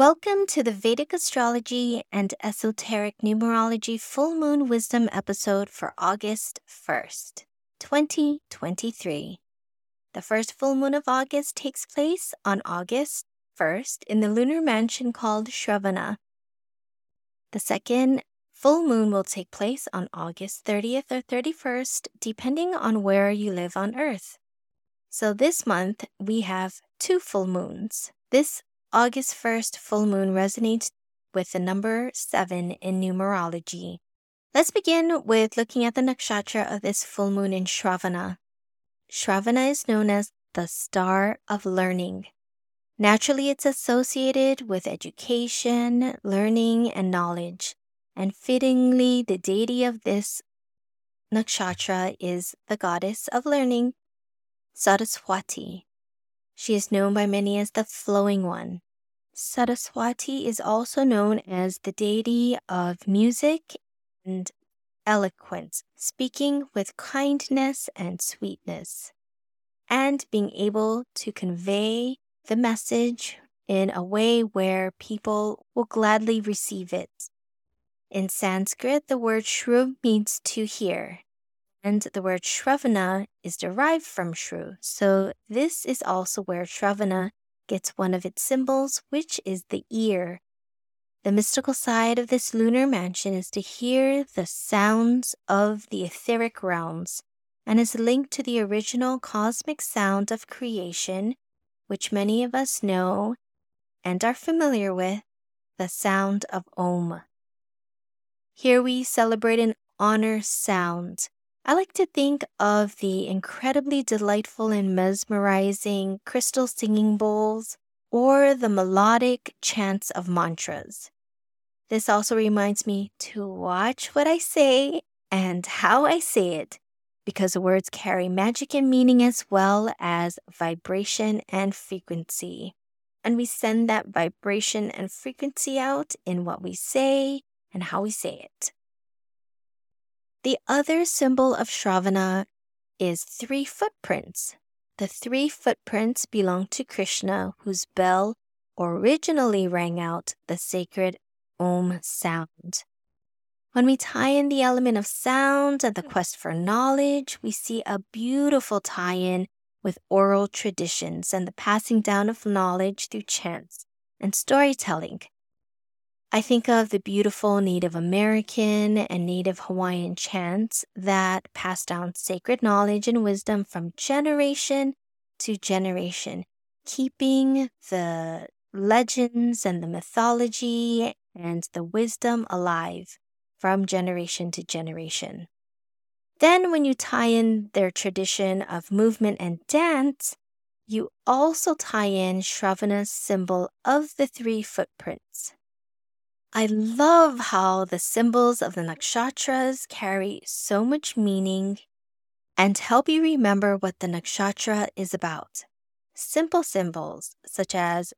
Welcome to the Vedic Astrology and Esoteric Numerology Full Moon Wisdom episode for August 1st, 2023. The first full moon of August takes place on August 1st in the lunar mansion called Shravana. The second full moon will take place on August 30th or 31st, depending on where you live on Earth. So this month we have two full moons. This August 1st full moon resonates with the number 7 in numerology. Let's begin with looking at the nakshatra of this full moon in Shravana. Shravana is known as the star of learning. Naturally, it's associated with education, learning, and knowledge. And fittingly, the deity of this nakshatra is the goddess of learning, Saraswati. She is known by many as the Flowing One. Saraswati is also known as the deity of music and eloquence, speaking with kindness and sweetness, and being able to convey the message in a way where people will gladly receive it. In Sanskrit, the word shruv means to hear, and the word Shravana is derived from Shru. So this is also where Shravana gets one of its symbols, which is the ear. The mystical side of this lunar mansion is to hear the sounds of the etheric realms and is linked to the original cosmic sound of creation, which many of us know and are familiar with the sound of Om. Here we celebrate and honor sound, I like to think of the incredibly delightful and mesmerizing crystal singing bowls or the melodic chants of mantras. This also reminds me to watch what I say and how I say it because words carry magic and meaning as well as vibration and frequency. And we send that vibration and frequency out in what we say and how we say it. The other symbol of Shravana is three footprints. The three footprints belong to Krishna, whose bell originally rang out the sacred Om sound. When we tie in the element of sound and the hmm. quest for knowledge, we see a beautiful tie in with oral traditions and the passing down of knowledge through chants and storytelling. I think of the beautiful Native American and Native Hawaiian chants that pass down sacred knowledge and wisdom from generation to generation, keeping the legends and the mythology and the wisdom alive from generation to generation. Then, when you tie in their tradition of movement and dance, you also tie in Shravana's symbol of the three footprints. I love how the symbols of the nakshatras carry so much meaning and help you remember what the nakshatra is about. Simple symbols such as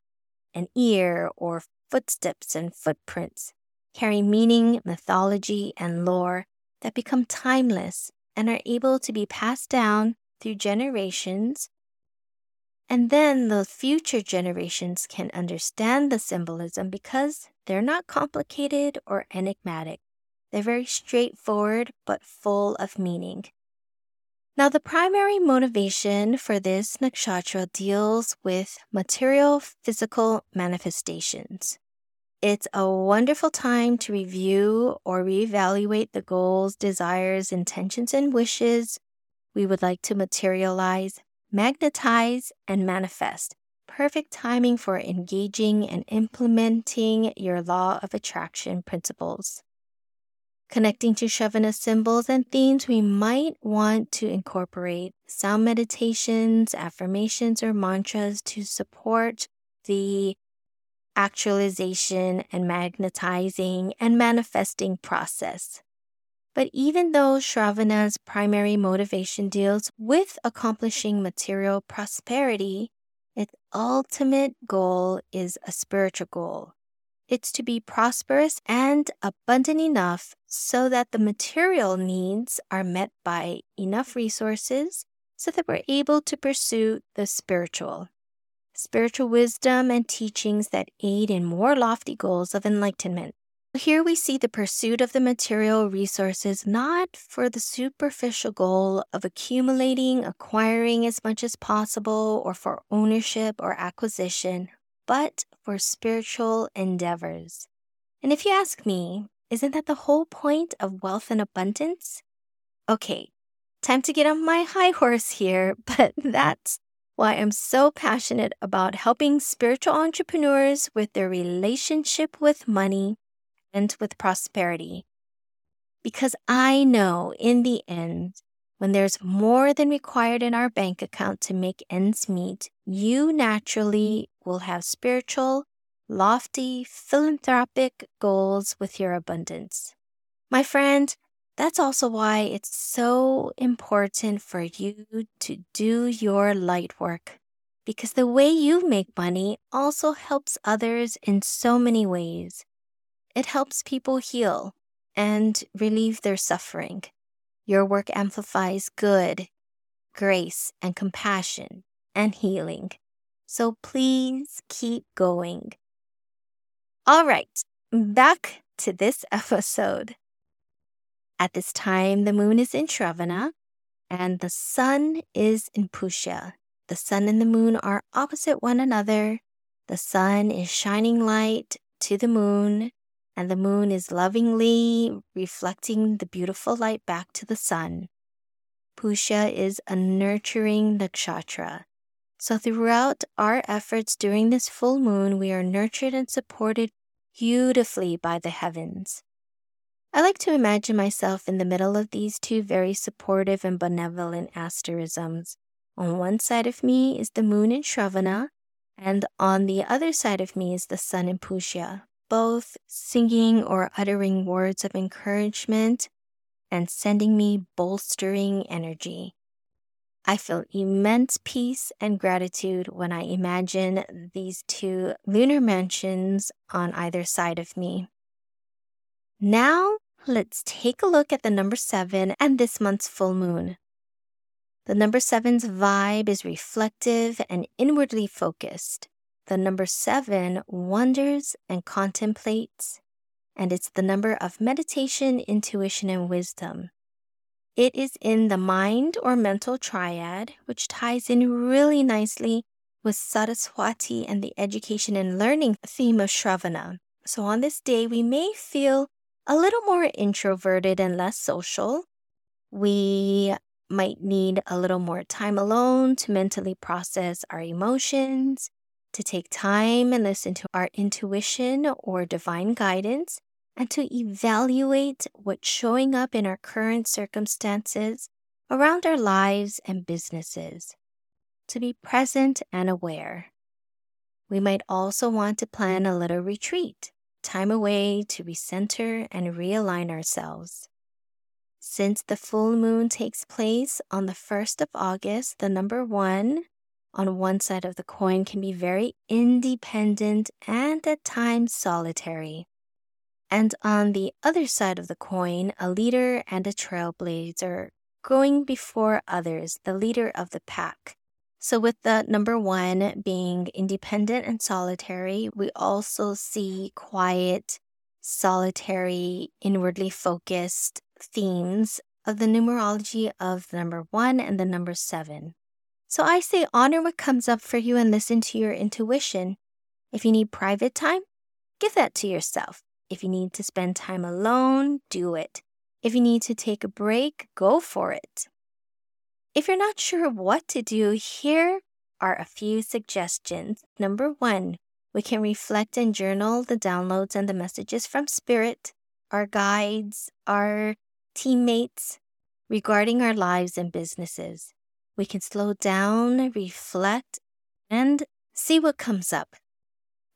an ear or footsteps and footprints carry meaning, mythology, and lore that become timeless and are able to be passed down through generations and then the future generations can understand the symbolism because they're not complicated or enigmatic. They're very straightforward but full of meaning. Now, the primary motivation for this nakshatra deals with material physical manifestations. It's a wonderful time to review or reevaluate the goals, desires, intentions, and wishes we would like to materialize, magnetize, and manifest. Perfect timing for engaging and implementing your law of attraction principles. Connecting to Shravana symbols and themes, we might want to incorporate sound meditations, affirmations, or mantras to support the actualization and magnetizing and manifesting process. But even though Shravana's primary motivation deals with accomplishing material prosperity, its ultimate goal is a spiritual goal it's to be prosperous and abundant enough so that the material needs are met by enough resources so that we're able to pursue the spiritual. Spiritual wisdom and teachings that aid in more lofty goals of enlightenment. Here we see the pursuit of the material resources not for the superficial goal of accumulating, acquiring as much as possible, or for ownership or acquisition, but for spiritual endeavors. And if you ask me, isn't that the whole point of wealth and abundance? Okay, time to get on my high horse here, but that's why I'm so passionate about helping spiritual entrepreneurs with their relationship with money with prosperity. Because I know in the end, when there's more than required in our bank account to make ends meet, you naturally will have spiritual, lofty, philanthropic goals with your abundance. My friend, that's also why it's so important for you to do your light work. Because the way you make money also helps others in so many ways. It helps people heal and relieve their suffering. Your work amplifies good, grace, and compassion and healing. So please keep going. All right, back to this episode. At this time, the moon is in Shravana and the sun is in Pushya. The sun and the moon are opposite one another. The sun is shining light to the moon, and the moon is lovingly reflecting the beautiful light back to the sun. Pushya is a nurturing nakshatra. So, throughout our efforts during this full moon, we are nurtured and supported beautifully by the heavens. I like to imagine myself in the middle of these two very supportive and benevolent asterisms. On one side of me is the moon in Shravana, and on the other side of me is the sun in Pushya both singing or uttering words of encouragement and sending me bolstering energy. I feel immense peace and gratitude when I imagine these two lunar mansions on either side of me. Now, let's take a look at the number seven and this month's full moon. The number seven's vibe is reflective and inwardly focused. The number seven wonders and contemplates, and it's the number of meditation, intuition, and wisdom. It is in the mind or mental triad, which ties in really nicely with Saraswati and the education and learning theme of Shravana. So on this day, we may feel a little more introverted and less social. We might need a little more time alone to mentally process our emotions to take time and listen to our intuition or divine guidance, and to evaluate what's showing up in our current circumstances around our lives and businesses, to be present and aware. We might also want to plan a little retreat, time away to recenter and realign ourselves. Since the full moon takes place on the 1st of August, the number one on one side of the coin can be very independent and at times solitary. And on the other side of the coin, a leader and a trailblazer going before others, the leader of the pack. So, with the number one being independent and solitary, we also see quiet, solitary, inwardly focused themes of the numerology of the number one and the number seven. So I say honor what comes up for you and listen to your intuition. If you need private time, give that to yourself. If you need to spend time alone, do it. If you need to take a break, go for it. If you're not sure what to do, here are a few suggestions. Number one, we can reflect and journal the downloads and the messages from Spirit, our guides, our teammates regarding our lives and businesses. We can slow down, reflect, and see what comes up.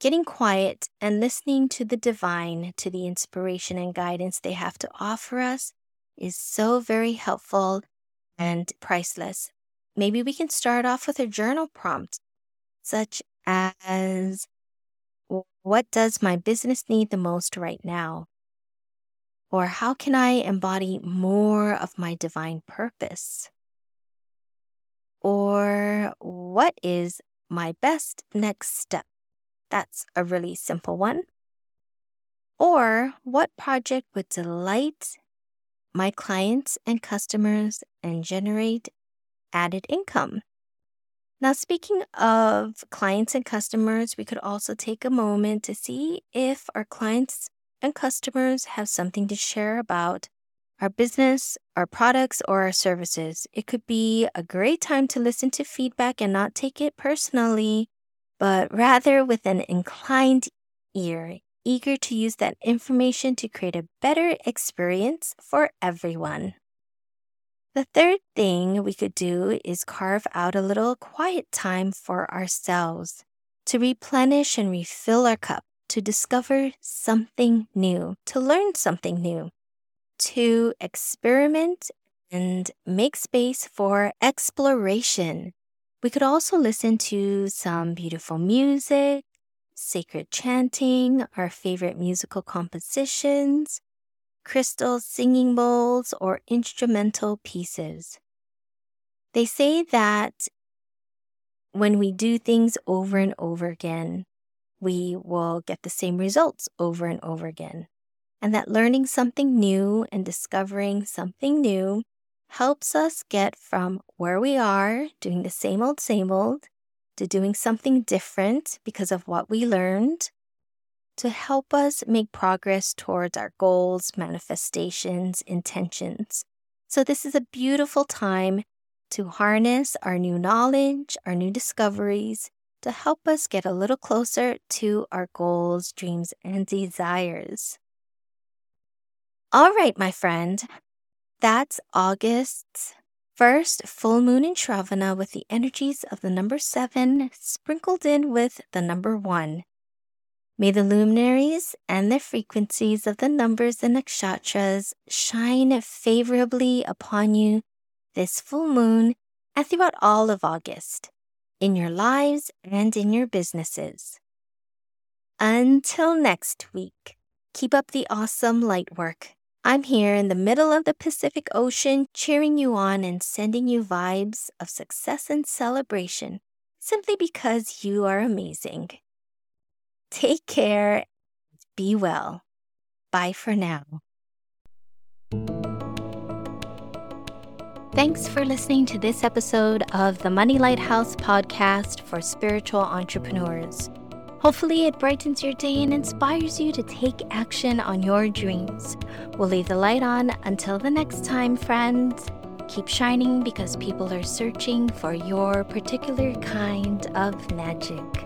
Getting quiet and listening to the divine, to the inspiration and guidance they have to offer us, is so very helpful and priceless. Maybe we can start off with a journal prompt, such as What does my business need the most right now? Or how can I embody more of my divine purpose? Or what is my best next step? That's a really simple one. Or what project would delight my clients and customers and generate added income? Now, speaking of clients and customers, we could also take a moment to see if our clients and customers have something to share about our business, our products, or our services. It could be a great time to listen to feedback and not take it personally, but rather with an inclined ear, eager to use that information to create a better experience for everyone. The third thing we could do is carve out a little quiet time for ourselves to replenish and refill our cup, to discover something new, to learn something new, to experiment and make space for exploration. We could also listen to some beautiful music, sacred chanting, our favorite musical compositions, crystal singing bowls, or instrumental pieces. They say that when we do things over and over again, we will get the same results over and over again. And that learning something new and discovering something new helps us get from where we are, doing the same old, same old, to doing something different because of what we learned, to help us make progress towards our goals, manifestations, intentions. So, this is a beautiful time to harness our new knowledge, our new discoveries, to help us get a little closer to our goals, dreams, and desires. All right, my friend, that's August's first full moon in Shravana with the energies of the number seven sprinkled in with the number one. May the luminaries and the frequencies of the numbers and nakshatras shine favorably upon you this full moon and throughout all of August, in your lives and in your businesses. Until next week, keep up the awesome light work. I'm here in the middle of the Pacific Ocean cheering you on and sending you vibes of success and celebration simply because you are amazing. Take care. Be well. Bye for now. Thanks for listening to this episode of the Money Lighthouse podcast for spiritual entrepreneurs. Hopefully, it brightens your day and inspires you to take action on your dreams. We'll leave the light on until the next time, friends. Keep shining because people are searching for your particular kind of magic.